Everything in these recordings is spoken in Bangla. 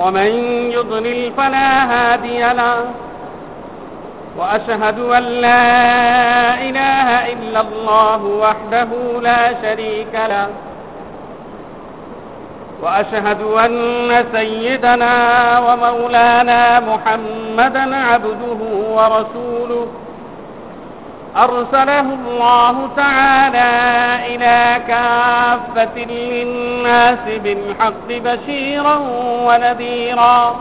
ومن يضلل فلا هادي له. وأشهد أن لا إله إلا الله وحده لا شريك له. وأشهد أن سيدنا ومولانا محمدا عبده ورسوله. أرسله الله تعالى إلى كافة للناس بالحق بشيرا ونذيرا.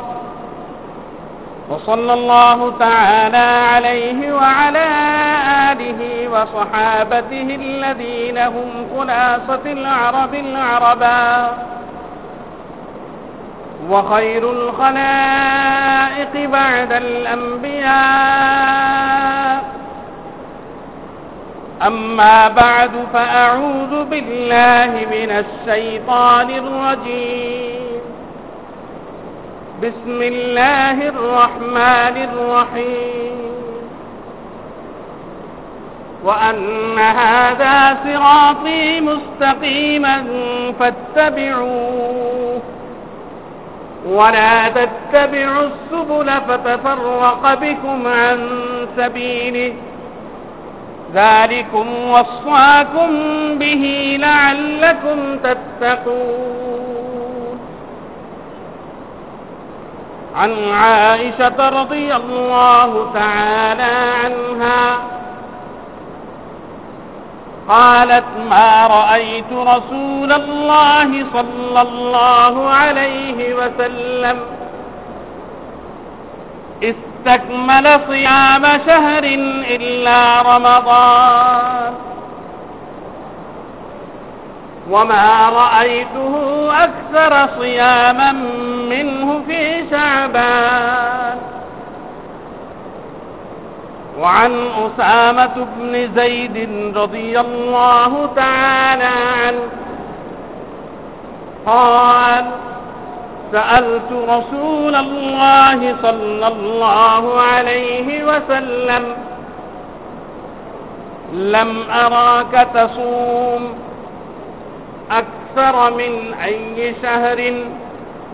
وصلى الله تعالى عليه وعلى آله وصحابته الذين هم خلاصة العرب العربا. وخير الخلائق بعد الأنبياء. أما بعد فأعوذ بالله من الشيطان الرجيم. بسم الله الرحمن الرحيم. وأن هذا صراطي مستقيما فاتبعوه. ولا تتبعوا السبل فتفرق بكم عن سبيله. ذلكم وصاكم به لعلكم تتقون. عن عائشة رضي الله تعالى عنها قالت ما رأيت رسول الله صلى الله عليه وسلم استكمل صيام شهر إلا رمضان. وما رأيته أكثر صياما منه في شعبان. وعن أسامة بن زيد رضي الله تعالى عنه قال سألت رسول الله صلى الله عليه وسلم لم أراك تصوم أكثر من أي شهر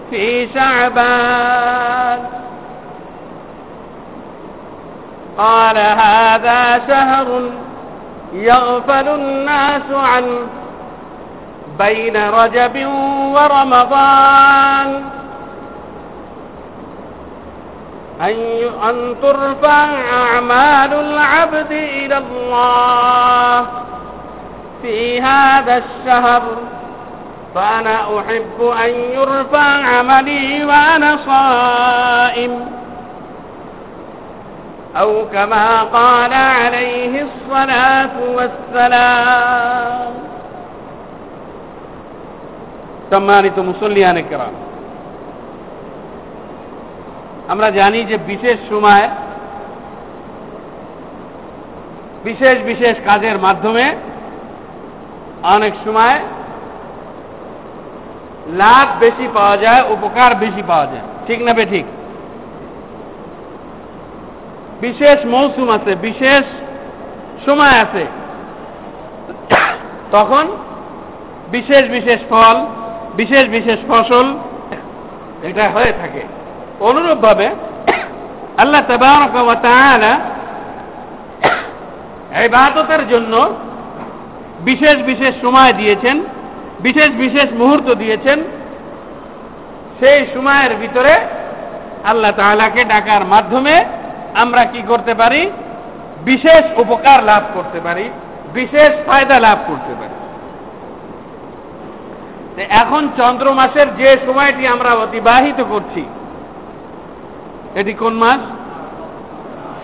في شعبان؟ قال هذا شهر يغفل الناس عنه. بين رجب ورمضان. أن ترفع أعمال العبد إلى الله. في هذا الشهر فأنا أحب أن يرفع عملي وأنا صائم. أو كما قال عليه الصلاة والسلام. সম্মানিত মুসল্লিয়ানে কেরাম। আমরা জানি যে বিশেষ সময় বিশেষ বিশেষ কাজের মাধ্যমে অনেক সময় লাভ বেশি পাওয়া যায়, উপকার বেশি পাওয়া যায়। ঠিক না ঠিক বিশেষ মৌসুম আছে, বিশেষ সময় আছে। তখন বিশেষ বিশেষ ফল বিশেষ বিশেষ ফসল এটা হয়ে থাকে। অনুরূপভাবে আল্লাহ তালা এই বাদতের জন্য বিশেষ বিশেষ সময় দিয়েছেন, বিশেষ বিশেষ মুহূর্ত দিয়েছেন। সেই সময়ের ভিতরে আল্লাহ তালাকে ডাকার মাধ্যমে আমরা কি করতে পারি? বিশেষ উপকার লাভ করতে পারি, বিশেষ ফায়দা লাভ করতে পারি। এখন চন্দ্র মাসের যে সময়টি আমরা অতিবাহিত করছি, এটি কোন মাস?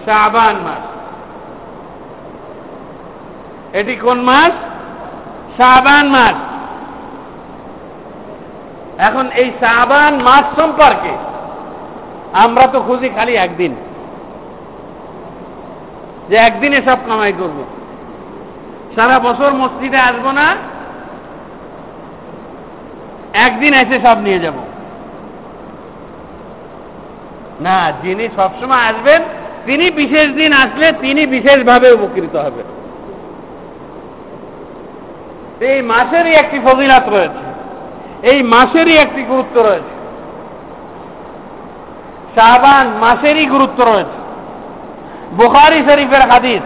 শাবান মাস। এটি কোন মাস? শাবান মাস। এখন এই শাহবান মাস সম্পর্কে আমরা তো খুঁজি খালি একদিন, যে একদিনে সব কামাই করব। সারা বছর মসজিদে আসব না একদিন এসে সব নিয়ে যাব না যিনি সবসময় আসবেন তিনি বিশেষ দিন আসলে তিনি বিশেষভাবে উপকৃত হবেন এই মাসেরই একটি ফজিলাত রয়েছে এই মাসেরই একটি গুরুত্ব রয়েছে শাহবান মাসেরই গুরুত্ব রয়েছে বুখারি শরীফের হাদিস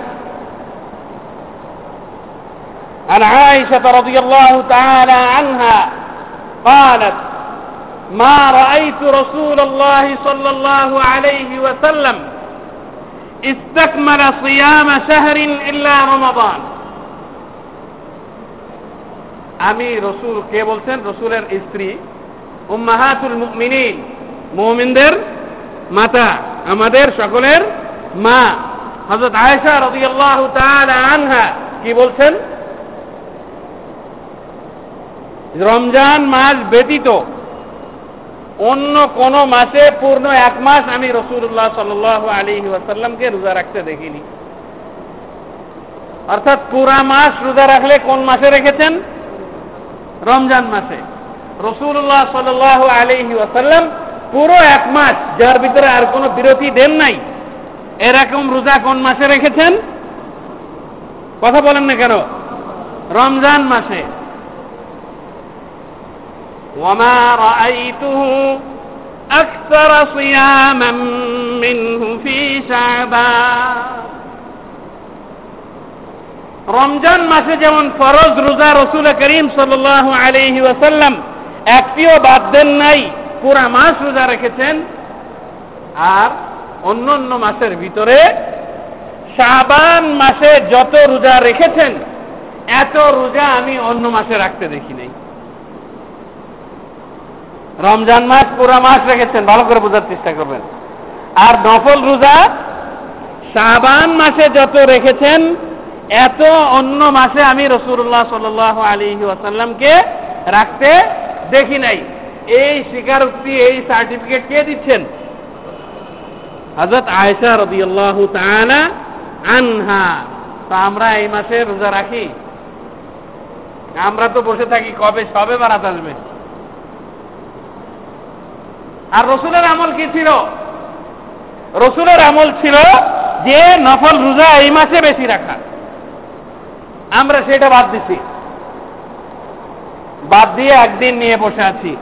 عن عائشة رضي الله تعالى عنها قالت ما رأيت رسول الله صلى الله عليه وسلم استكمل صيام شهر إلا رمضان আমি রসুল কে বলছেন রসুলের স্ত্রী উম্মাহাতুল মুমিনিন মুমিনদের মাতা আমাদের সকলের মা হযরত আয়েশা রাদিয়াল্লাহু তাআলা আনহা কি বলছেন রমজান মাস ব্যতীত অন্য কোন মাসে পূর্ণ এক মাস আমি রসুল্লাহ সাল আলী ওয়াসাল্লামকে রোজা রাখতে দেখিনি। অর্থাৎ পুরা মাস রোজা রাখলে কোন মাসে রেখেছেন? রমজান মাসে। রসুল্লাহ সাল আলহি ওয়াসাল্লাম পুরো এক মাস, যার ভিতরে আর কোনো বিরতি দেন নাই, এরকম রোজা কোন মাসে রেখেছেন? কথা বলেন না কেন? রমজান মাসে। وما رأيته أكثر صياما منه في شعبان রমজান মাসে যেমন ফরজ রোজা রসুল করিম সাল আলহি ওয়াসাল্লাম একটিও বাদ দেন নাই পুরা মাস রোজা রেখেছেন আর অন্য অন্য মাসের ভিতরে শাবান মাসে যত রোজা রেখেছেন এত রোজা আমি অন্য মাসে রাখতে দেখি নাই রমজান মাস পুরা মাস রেখেছেন, ভালো করে বোঝার চেষ্টা করবেন। আর নফল রোজা, শাবান মাসে যত রেখেছেন, এত অন্য মাসে আমি রসুল্লাহ সাল আলী ওয়াসাল্লামকে রাখতে দেখি নাই। এই স্বীকারোক্তি, এই সার্টিফিকেট কে দিচ্ছেন? হজরত আয়সা রদিয়াল্লাহ তাআলা আনহা। তা আমরা এই মাসে রোজা রাখি। আমরা তো বসে থাকি কবে, সবে বারাত আসবে। আর রসুলের আমল কি ছিল? রসুলের আমল ছিল যে নফল রোজা এই মাসে বেশি রাখা। আমরা সেটা বাদ দিছি। বাদ দিয়ে একদিন নিয়ে বসে আছি।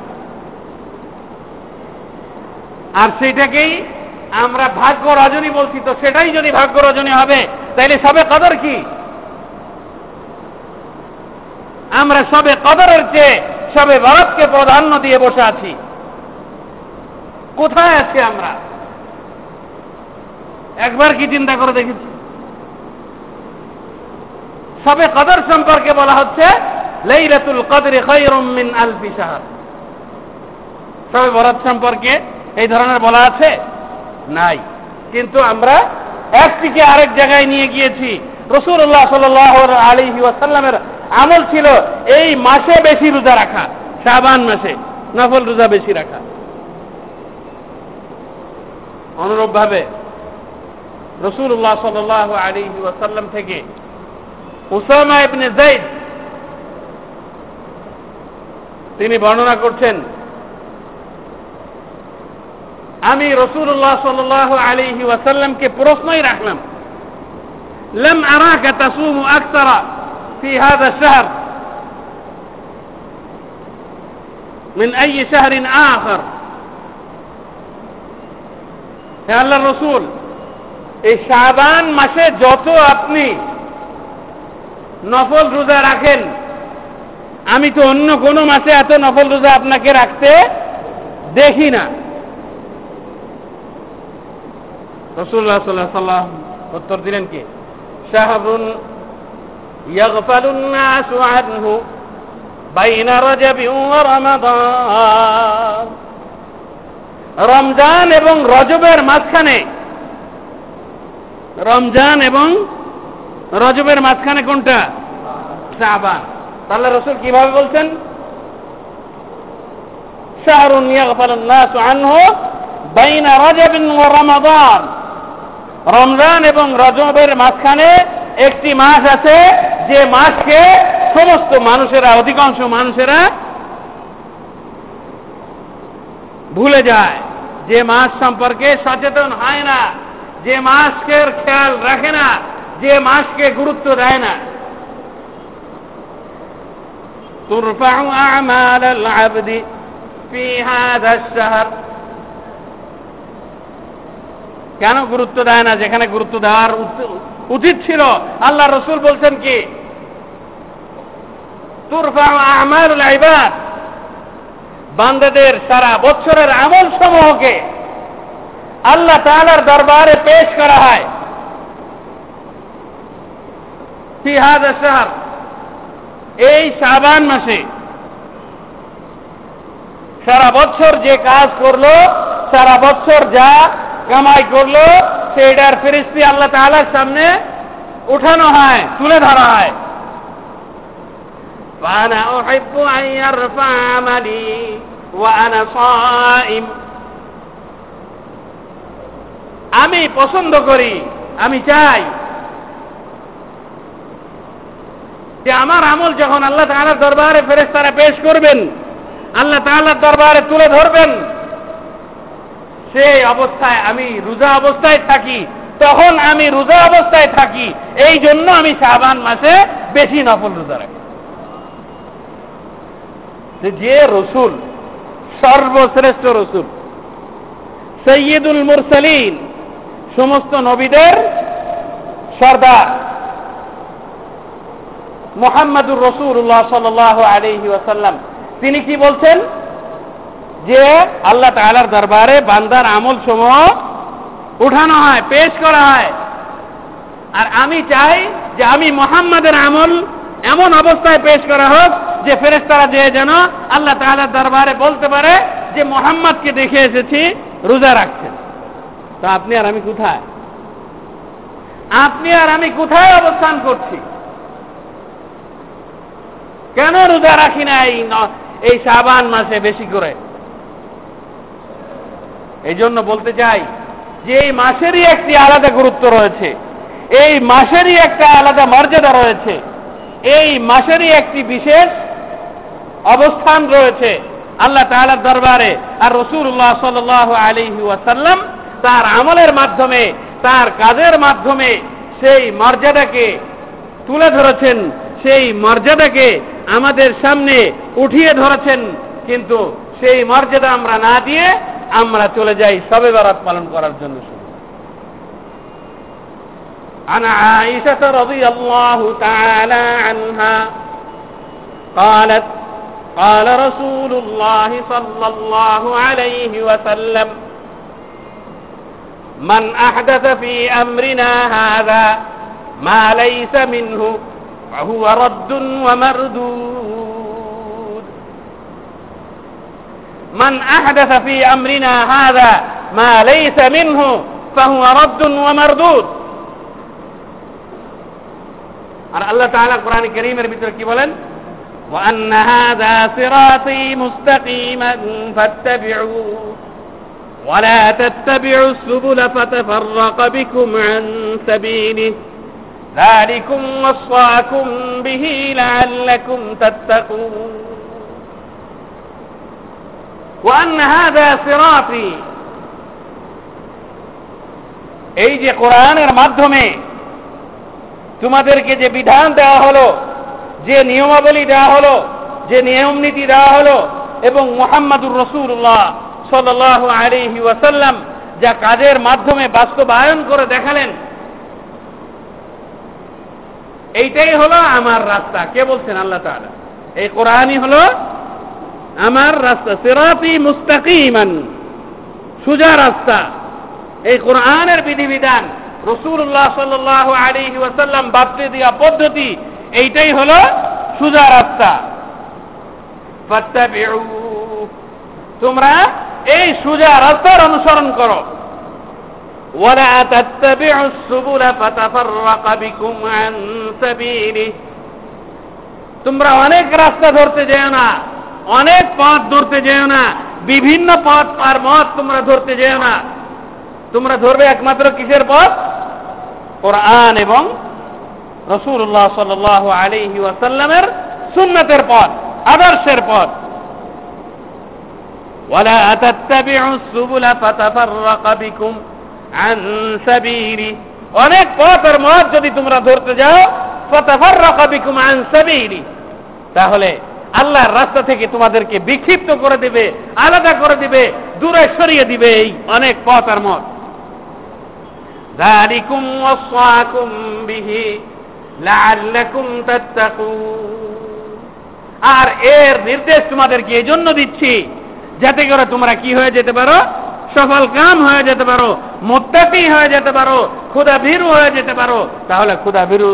আর সেটাকেই আমরা ভাগ্য রজনী বলছি তো সেটাই যদি ভাগ্য রজনী হবে, তাইলে সবে কদর কি? আমরা সবে কদরের চেয়ে সবে ভারতকে প্রাধান্য দিয়ে বসে আছি। কোথায় আছি আমরা? একবার কি চিন্তা করে দেখেছি? সবে কদর সম্পর্কে বলা হচ্ছে, লাইলাতুল কদরে খৈরুম মিন আলফি শাহর। সবে বরাত সম্পর্কে এই ধরনের বলা আছে? নাই। কিন্তু আমরা একটিকে আরেক জায়গায় নিয়ে গিয়েছি। রসুল্লাহ সাল আলী ওয়াসাল্লামের আমল ছিল এই মাসে বেশি রোজা রাখা, শাবান মাসে নফল রোজা বেশি রাখা। অনুরূপ ভাবে রসুল্লাহ সাল আলী ওয়াসাল্লাম থেকে উসামা ইবনে জাইদ তিনি বর্ণনা করছেন আমি রসুল্লাহ সাল আলিহি ওয়াসাল্লামকে প্রশ্নই রাখলাম لم أراك تصوم أكثر في هذا الشهر من أي شهر آخر হে আল্লাহ রসুল এই শাবান মাসে যত আপনি নফল রোজা রাখেন আমি তো অন্য কোনো মাসে এত নফল রোজা আপনাকে রাখতে দেখি না রসুল্লাহ সাল্লাহ সাল্লাম উত্তর দিলেন কি শাহরুন يغفل الناس عنه بين رجب ورمضان রমজান এবং রজবের মাঝখানে, রমজান এবং রজবের মাঝখানে কোনটা? শাহবান তাহলে রসুল কীভাবে বলছেন? শাহরুন ইয়াগফালুন আনহু বাইনা রাজাবিন ওয়া রমাদান। রমজান এবং রজবের মাঝখানে একটি মাস আছে, যে মাসকে সমস্ত মানুষেরা, অধিকাংশ মানুষেরা ভুলে যায় যে মাস সম্পর্কে সচেতন হয় না যে মাসকে খেয়াল রাখে না যে মাসকে গুরুত্ব দেয় না ترفع أعمال العبد في هذا الشهر কেন গুরুত্ব দেয় না যেখানে গুরুত্ব দেওয়ার উচিত ছিল আল্লাহ রসুল বলছেন কি তুরফা আমারুল ইবাদ বান্দাদের সারা বছরের আমল সমূহকে আল্লাহ তাআলার দরবারে পেশ করা হয়। ফি হাদা শাহর। এই শাবান মাসে সারা বছর যে কাজ করল, সারা বছর যা কামাই করল, সেইটার ফিরিস্তি আল্লাহ তাআলার সামনে উঠানো হয়, তুলে ধরা হয়। فأنا أحب أن يرفع عملي وأنا صائم আমি পছন্দ করি আমি চাই যে আমার আমল যখন আল্লাহ তাআলার দরবারে ফেরেশতারা পেশ করবেন আল্লাহ তাআলার দরবারে তুলে ধরবেন সেই অবস্থায় আমি রোজা অবস্থায় থাকি তখন আমি রোজা অবস্থায় থাকি এই জন্য আমি শাবান মাসে বেশি নফল রোজা রাখি যে রসুল, সর্বশ্রেষ্ঠ রসুল, সৈয়দুল মুরসালিন, সমস্ত নবীদের সর্দার, মোহাম্মদুর রসুল্লাহ সাল আলহি ওয়াসাল্লাম। তিনি কি বলছেন? যে আল্লাহ তালার দরবারে বান্দার আমল সমূহ উঠানো হয়, পেশ করা হয়। আর আমি চাই যে আমি মোহাম্মদের আমল এমন অবস্থায় পেশ করা হোক যে ফেরেস্তারা যে যেন আল্লাহ তালার দরবারে বলতে পারে যে মোহাম্মদকে দেখে এসেছি, রোজা রাখছেন। তো আপনি আর আমি কোথায়? আপনি আর আমি কোথায় অবস্থান করছি? কেন রোজা রাখি না এই এই সাবান মাসে বেশি করে? এই জন্য বলতে চাই যে এই মাসেরই একটি আলাদা গুরুত্ব রয়েছে। এই মাসেরই একটা আলাদা মর্যাদা রয়েছে। এই মাসেরই একটি বিশেষ অবস্থান রয়েছে আল্লাহ তাআলার দরবারে আর রসুল্লাহ সাল আলিহি ওয়াসাল্লাম তার আমলের মাধ্যমে তার কাজের মাধ্যমে সেই মর্যাদাকে তুলে ধরেছেন সেই মর্যাদাকে আমাদের সামনে উঠিয়ে ধরেছেন কিন্তু সেই মর্যাদা আমরা না দিয়ে আমরা চলে যাই সবে বারাত পালন করার জন্য শুধু عن عائشة رضي الله تعالى عنها قالت قال رسول الله صلى الله عليه وسلم من أحدث في أمرنا هذا ما ليس منه فهو رد ومردود من أحدث في أمرنا هذا ما ليس منه فهو رد ومردود আর আল্লাহ তাআলা কোরআন কারীমের ভিতরে কি বলেন وأن هذا صراطي مستقيما فاتبعوه ولا تتبعوا السبل فتفرق بكم عن سبيله ذلكم وصاكم به لعلكم تتقون وأن هذا صراطي এই যে কোরআনের মাধ্যমে তোমাদেরকে যে বিধান দেওয়া হলো যে নিয়মাবলী দেওয়া হলো, যে নিয়ম নীতি দেওয়া হলো, এবং মোহাম্মদুর রসুল্লাহ সাল আলিহি ওয়াসাল্লাম যা কাজের মাধ্যমে বাস্তবায়ন করে দেখালেন, এইটাই হলো আমার রাস্তা। কে বলছেন আল্লাহ তাআলা? এই কোরআনই হলো আমার রাস্তা। সিরাতি মুস্তাকিমান, সুজা রাস্তা। এই কোরআনের বিধিবিধান রসুল্লাহ সাল আলিহি ওয়াসাল্লাম বাপতে দেওয়া পদ্ধতি এইটাই হলো সুজা রাস্তা তোমরা এই সুজা রাস্তার অনুসরণ করো ولا تتبعوا السبل فتفرق بكم عن سبيله তোমরা অনেক রাস্তা ধরতে যেও না অনেক পথ ধরতে যেও না বিভিন্ন পথ আর মত তোমরা ধরতে যেও না তোমরা ধরবে একমাত্র কিসের পথ কোরআন এবং রসুল্লাহ সাল আলিহি ওয়াসাল্লামের সুন্নতের পথ আদর্শের পথ ولا تتبعوا السبل فتفرق بكم عن سبيله অনেক পথের মত যদি তোমরা ধরতে যাও فتفرق بكم عن سبيله তাহলে আল্লাহর রাস্তা থেকে তোমাদেরকে বিক্ষিপ্ত করে দিবে আলাদা করে দিবে দূরে সরিয়ে দিবে এই অনেক পথ আর মত ذلكم وصاكم به لعلكم تتقون আর এর নির্দেশ তোমাদেরকে এই জন্য দিচ্ছি, যাতে করে তোমরা কি হয়ে যেতে পারো? সফল কাম হয়ে যেতে পারো, মোত্তাকি হয়ে যেতে পারো ক্ষুদা ভীরু হয়ে যেতে পারো। তাহলে ক্ষুদা ভীরু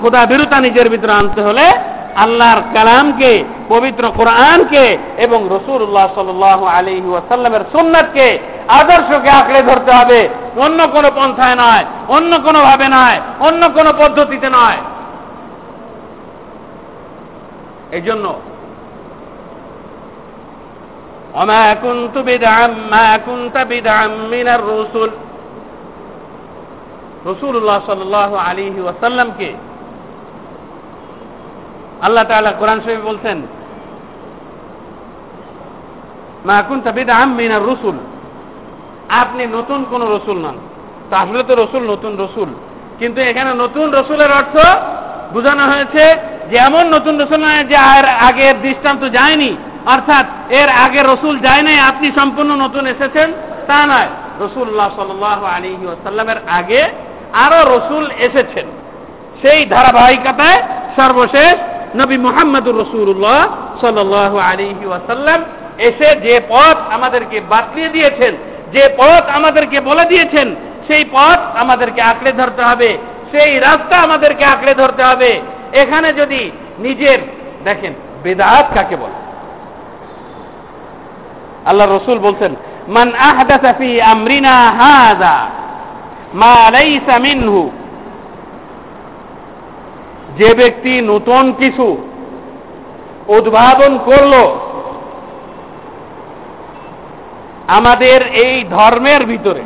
ক্ষুদা ভীরুতা নিজের ভিতরে আনতে হলে আল্লাহর কালামকে পবিত্র কোরআনকে এবং রসুল্লাহ সাল আলী ওয়াসাল্লামের সুন্নাতকে আদর্শকে আঁকড়ে ধরতে হবে অন্য কোনো পন্থায় নয় অন্য কোনো ভাবে নয় অন্য কোনো পদ্ধতিতে নয় এই জন্য وما كنت بدعا ما كنت بدعا من الرسل রসুল্লাহ সাল্লাহ আলিহি ওয়াসাল্লামকে আল্লাহ তাআলা কোরআন শরীফ বলছেন, মা কুনতা বিদআম মিনার রসুল। আপনি নতুন কোন রসুল নন। তা আসলে তো রসুল নতুন রসুল। কিন্তু এখানে নতুন রসুলের অর্থ বোঝানো হয়েছে যে এমন নতুন রসুল নয় যে আর আগের দৃষ্টান্ত যায়নি। অর্থাৎ এর আগে রসুল যায় নাই, আপনি সম্পূর্ণ নতুন এসেছেন, তা নয়। রসুল্লাহ সাল আলী ওয়াসাল্লামের আগে আরও রসুল এসেছেন। সেই ধারাবাহিকতায় সর্বশেষ নবী মোহাম্মদুর রসুল্লাহ সাল আলী ওয়াসাল্লাম এসে যে পথ আমাদেরকে বাতলিয়ে দিয়েছেন, যে পথ আমাদেরকে বলে দিয়েছেন, সেই পথ আমাদেরকে আঁকড়ে ধরতে হবে, সেই রাস্তা আমাদেরকে আঁকড়ে ধরতে হবে। এখানে যদি নিজের, দেখেন, বেদাত কাকে বলে? আল্লাহ রসুল বলছেন, মান আহদাসা ফি আমরিনা হাযা মা লাইসা মিনহু যে ব্যক্তি নতুন কিছু উদ্ভাবন করল, আমাদের এই ধর্মের ভিতরে,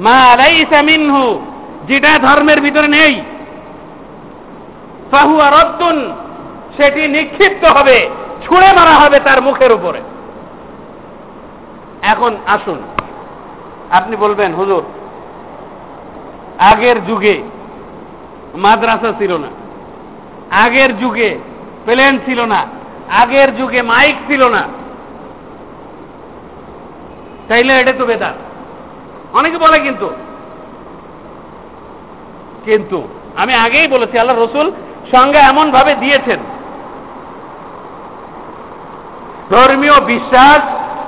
মা লাইসা মিনহু, যেটা ধর্মের ভিতরে নেই, ফাহুয়া রদ্দুন সেটি নিক্ষিপ্ত হবে, ছুঁড়ে মারা হবে তার মুখের উপরে। এখন আসুন, আপনি বলবেন, হুজুর, আগের যুগে মাদ্রাসা ছিল না। আগের যুগে প্লেন ছিল না। আগের যুগে মাইক ছিল না। তাইলে এটা তো বেদাত। অনেকে বলে কিন্তু। কিন্তু আমি আগেই বলেছি, আল্লাহ রসুল সঙ্গে এমন ভাবে দিয়েছেন। ধর্মীয় বিশ্বাস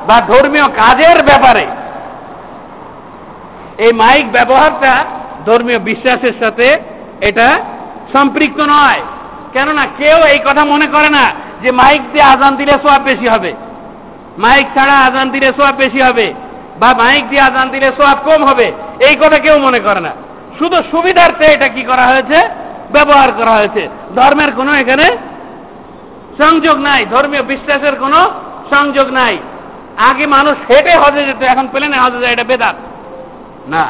বা ধর্মীয় কাজের ব্যাপারে। এই মাইক ব্যবহারটা ধর্মীয় বিশ্বাসের সাথে এটা সম্পৃক্ত নয়। কেননা কেউ এই কথা মনে করে না যে মাইক দিয়ে আজান দিলে সোয়াব বেশি হবে। মাইক ছাড়া আজান দিলে সোয়াব বেশি হবে বা মাইক দিয়ে আজান দিলে সোয়াব কম হবে, এই কথা কেউ মনে করে না। শুধু সুবিধার্থে এটা কি করা হয়েছে? ব্যবহার করা হয়েছে। ধর্মের কোনো এখানে সংযোগ নাই, ধর্মীয় বিশ্বাসের কোনো সংযোগ নাই। আগে মানুষ হেঁটে হজে যেত, এখন প্লেনে হজে যায়, এটা বেদাত। না।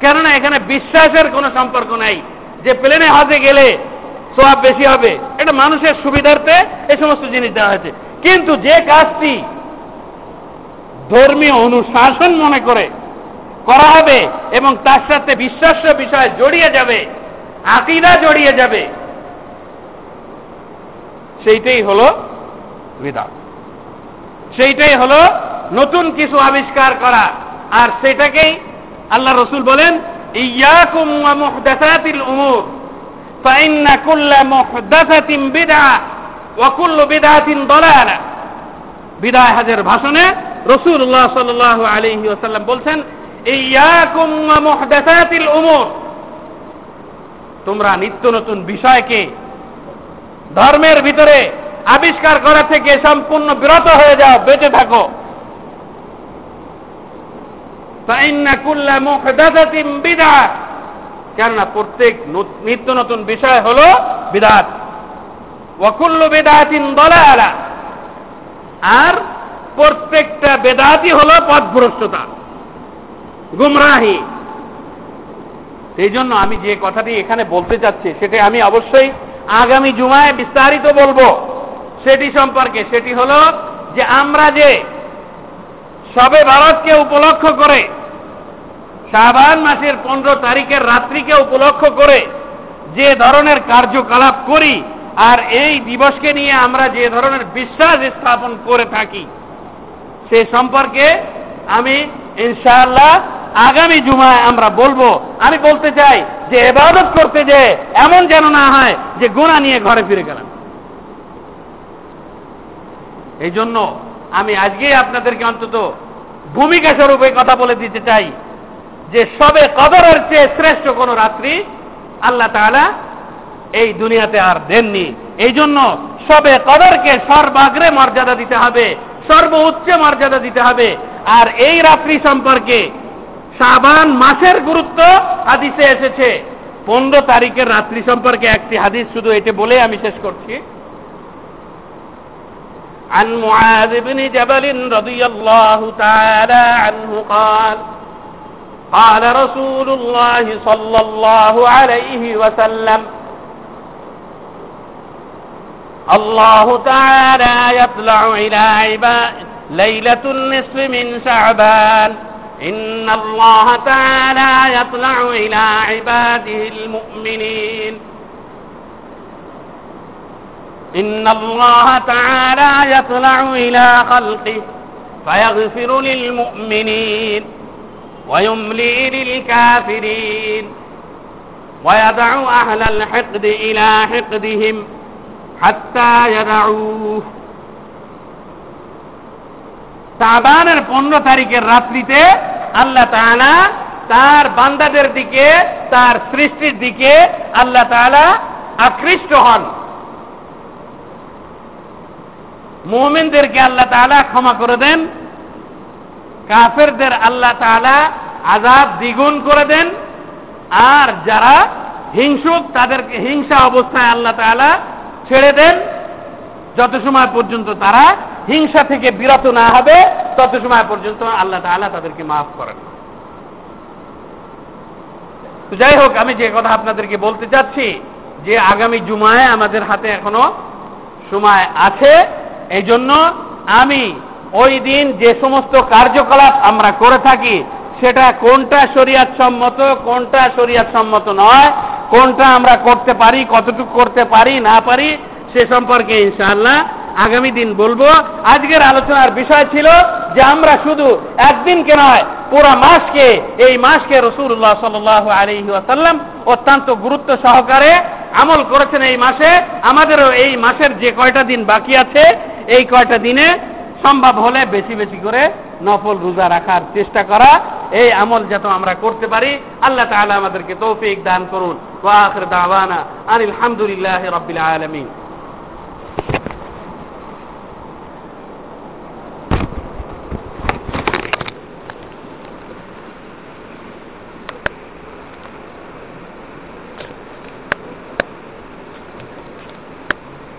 কেননা এখানে বিশ্বাসের কোনো সম্পর্ক নাই। যে প্লেনে হজে গেলে সোয়াব বেশি হবে, এটা মানুষের সুবিধার্থে এই সমস্ত জিনিস দেওয়া হয়েছে। কিন্তু যে কাজটি ধর্মীয় অনুশাসন মনে করে করা হবে এবং তার সাথে বিশ্বাস্য বিষয় জড়িয়ে যাবে, আকিদা জড়িয়ে যাবে, সেইটাই হলো বিদাত। সেইটাই হলো নতুন কিছু আবিষ্কার করা। আর সেটাকেই আল্লাহ রসুল বলেন মুহদাসাতিল উমুর। ফাইন্না কুল্লা মুহদাসাতিন বিদআ ওয়া কুল্লু বিদআতিন দালালা। বিদায় হাজের ভাষণে রসুল্লাহ সাল্লাল্লাহু আলাইহি ওয়াসাল্লাম বলছেন তোমরা নিত্য নতুন বিষয়কে ধর্মের ভিতরে আবিষ্কার করা থেকে সম্পূর্ণ বিরত হয়ে যাও, বেঁচে থাকো। কেননা প্রত্যেক নিত্য নতুন বিষয় হল বিদাত। ওয়াকুল্লু বেদাতিন আলা আর প্রত্যেকটা বেদাতি হল পথভ্রষ্টতা, গুমরাহি। সেই জন্য আমি যে কথাটি এখানে বলতে চাচ্ছি, সেটা আমি অবশ্যই আগামী জুমায় বিস্তারিত বলব। সেটি সম্পর্কে সেটি হল যে আমরা যে সবে ভারতকে উপলক্ষ করে, শাহবান মাসের পনেরো তারিখের রাত্রিকে উপলক্ষ করে যে ধরনের কার্যকলাপ করি, আর এই দিবসকে নিয়ে আমরা যে ধরনের বিশ্বাস স্থাপন করে থাকি, সে সম্পর্কে আমি ইনশাআল্লাহ আগামী জুমায় আমরা বলব। আমি বলতে চাই যে এবাদত করতে যে এমন যেন না হয় যে গোনা নিয়ে ঘরে ফিরে গেলাম। এই জন্য আমি আজকেই আপনাদেরকে অন্তত ভূমিকা স্বরূপে কথা বলে দিতে চাই যে সবে কদরের চেয়ে শ্রেষ্ঠ কোন রাত্রি আল্লাহ তাআলা এই দুনিয়াতে আর দেননি। এই জন্য সবে কদরকে সর্বাগ্রে মর্যাদা দিতে হবে, সর্বোচ্চ মর্যাদা দিতে হবে। আর এই রাত্রি সম্পর্কে সাবান মাসের গুরুত্ব হাদিসে এসেছে। পনেরো তারিখের রাত্রি সম্পর্কে একটি হাদিস, শুধু এটা বলে আমি শেষ করছি। عن معاذ بن جبل رضي الله تعالى عنه قال قال رسول الله صلى الله عليه وسلم الله تعالى يطلع إلى عباد ليلة النصف من شعبان. إن الله تعالى يطلع إلى عباده المؤمنين. إن الله تعالى يطلع إلى خلقه فيغفر للمؤمنين ويملي للكافرين ويدع أهل الحقد إلى حقدهم حتى يدعوه সাবানের পনেরো তারিখের রাত্রিতে আল্লাহ তাআলা তার বান্দাদের দিকে তার সৃষ্টির দিকে আল্লাহ তাআলা আকৃষ্ট হন মুমিনদেরকে আল্লাহ তাআলা ক্ষমা করে দেন। কাফেরদের আল্লাহ তাআলা আজাব দ্বিগুণ করে দেন। আর যারা হিংসুক, তাদেরকে হিংসা অবস্থায় আল্লাহ তাআলা ছেড়ে দেন। যত সময় পর্যন্ত তারা হিংসা থেকে বিরত না হবে, তত সময় পর্যন্ত আল্লাহ তাআলা তাদেরকে মাফ করেন। যাই হোক, আমি যে কথা আপনাদেরকে বলতে চাচ্ছি, যে আগামী জুমায় আমাদের হাতে এখনও সময় আছে এই জন্য আমি ওই দিন যে সমস্ত কার্যকলাপ আমরা করে থাকি, সেটা কোনটা শরিয়াত সম্মত কোনটা শরিয়াত সম্মত নয়, কোনটা আমরা করতে পারি, কতটুকু করতে পারি, না পারি, সে সম্পর্কে ইনশাআল্লাহ আগামী দিন বলব। আজকের আলোচনার বিষয় ছিল যে আমরা শুধু একদিনকে নয়, পুরো মাসকে, এই মাসকে রসুল্লাহ সাল আলহি আসাল্লাম অত্যন্ত গুরুত্ব সহকারে আমল করেছেন এই মাসে, আমাদেরও এই মাসের যে কয়টা দিন বাকি আছে, এই কয়টা দিনে সম্ভব হলে বেশি বেশি করে নফল রোজা রাখার চেষ্টা করা, এই আমল যাতে আমরা করতে পারি। আল্লাহ তাআলা আমাদেরকে তৌফিক দান করুন। ওয়া আখির দাওয়ানা আনিল